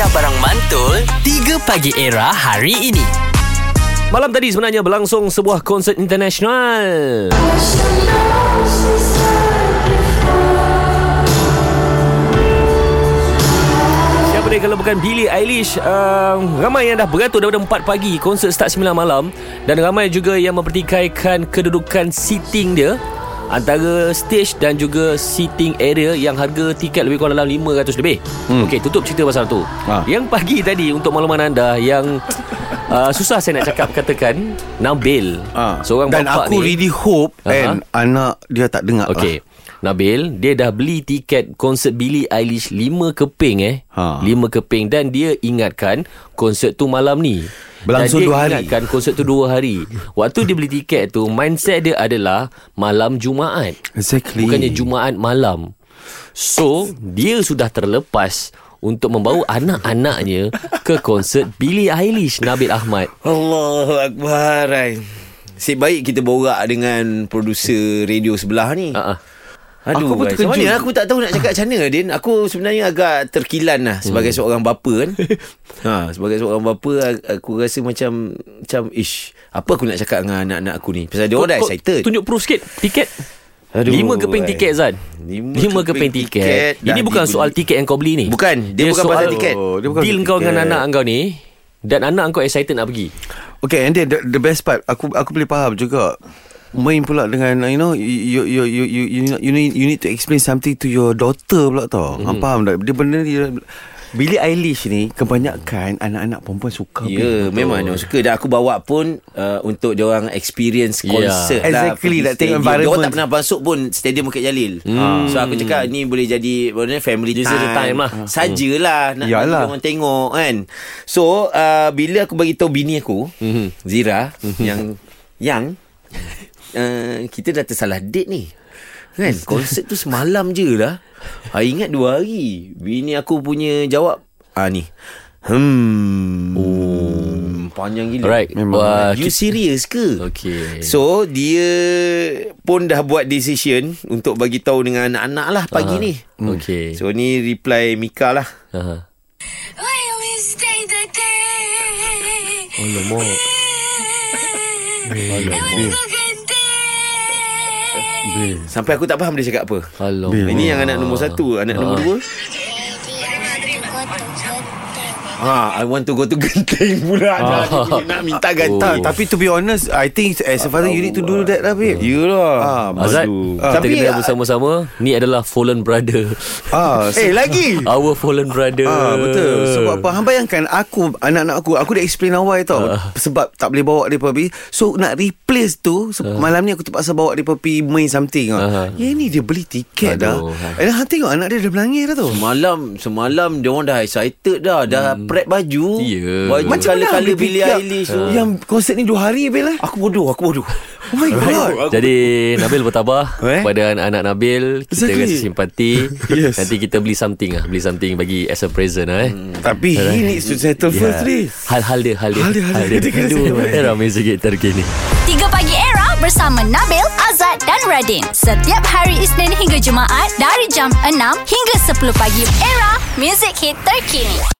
Aisyah Barang Mantul 3 Pagi Era hari ini. Malam tadi sebenarnya berlangsung sebuah konsert dia kalau bukan Billie Eilish uh, Ramai yang dah beratur daripada 4 pagi Konsert start 9 malam. Dan ramai juga yang mempertikaikan kedudukan seating dia Antara stage dan juga seating area Yang harga tiket lebih kurang dalam 500 lebih hmm. Okey tutup cerita pasal tu Ha. Yang pagi tadi untuk makluman anda Yang uh, susah saya nak cakap katakan Nabil Ah. Seorang Dan bapa aku ni really hope Aha. And anak dia tak dengar Okey. Nabil, dia dah beli tiket konsert Billie Eilish 5 keping eh. Ha. 5 keping dan dia ingatkan konsert tu malam ni. Berlangsung dua hari. ingatkan konsert tu 2 hari. Waktu dia beli tiket tu, mindset dia adalah malam Jumaat. Exactly Bukannya Jumaat malam. So, dia sudah terlepas untuk membawa anak-anaknya ke konsert Billie Eilish Nabil Ahmad. Allahu Akbar. Sip baik kita borak dengan produser radio sebelah ni. Ha ah. Aduh, Aku pun terkejut. mana aku tak tahu nak cakap macam mana Din. Aku sebenarnya agak terkilan lah sebagai Hmm. seorang bapa kan. ha, sebagai seorang bapa aku rasa macam macam ish, apa aku nak cakap dengan anak-anak aku ni? Pasal dia orang dah excited. Tunjuk proof sikit tiket. Aduh, Lima keping Rai. tiket Zan Lima Lima keping keping tiket tiket dah Ini bukan dibeli. soal tiket yang kau beli ni Bukan, dia bukan pasal tiket. dia bukan Deal pasal kau tiket. dengan anak kau ni Dan anak kau excited nak pergi Okay and then the, the best part Aku aku boleh faham juga Main pula dengan You know You you you you you, you, need, you need to explain something to your daughter pula tau mm. Faham tak Dia benda dia Billie Eilish ni Kebanyakan Anak-anak perempuan suka Ya, Bil. memang dia suka dan aku bawa pun uh, untuk dia orang experience Ya. concert lah. Exactly, that thing Dia environment. tak pernah masuk pun Stadium Bukit Jalil. Hmm. So aku cakap ni boleh jadi mana family This time. the time lah. Sajalah nak Yalah. dia orang tengok kan. So uh, bila aku bagi tahu bini aku, Mhm. Zira yang yang uh, kita dah tersalah date ni. Kan konsert tu semalam je lah. Ha, ingat dua hari. Bini aku punya jawab ah ni. Hmm. Oh. Panjang gila. Alright Memang. Wah, You serious ke? Okay So dia pun dah buat decision untuk bagi tahu dengan anak-anak lah pagi Aha. ni. Okay So ni reply Mika lah. Why we stay the day? Alamak Alamak. Sampai aku tak faham dia cakap apa. Alamak Ini yang anak nombor satu. Anak nombor dua. Ha, I want to go to Genteng pula. Ah. Nak minta Oh. Genteng. Tak, tapi to be honest I think as a father You need to do that lah babe Yelah. Ah, Azad Aduh. Kita kena ah, bersama-sama Ni adalah fallen brother Ah, Eh, lagi. Our fallen brother Ah betul Sebab apa Hang bayangkan Aku Anak-anak aku Aku dah explain awal tau Ah. Sebab tak boleh bawa dia pergi So nak replace tu so, Malam ni aku terpaksa bawa dia pergi Main something tau. Ah. Ya ni dia beli tiket Aduh. dah Eh hang tengok anak dia dah menangis dah tu Semalam Semalam dia orang dah excited dah Dah hmm. Prep baju Ya. Baju Macam mana boleh Billie Eilish tu Yang konsert ni dua hari Bil eh? Aku bodoh Aku bodoh Oh my god Jadi Nabil bertabah Eh? Kepada anak-anak Nabil Kita Exactly. rasa simpati Yes. Nanti kita beli something lah Beli something bagi as a present lah eh Tapi he needs to settle first ni Hal-hal dia Hal dia Hal dia, hal dia. Dia kena Aduh, settle. Era muzik terkini 3 Pagi Era bersama Nabil, Azad dan Radin. Setiap hari Isnin hingga Jumaat dari jam 6 hingga 10 pagi. Era, music hit terkini.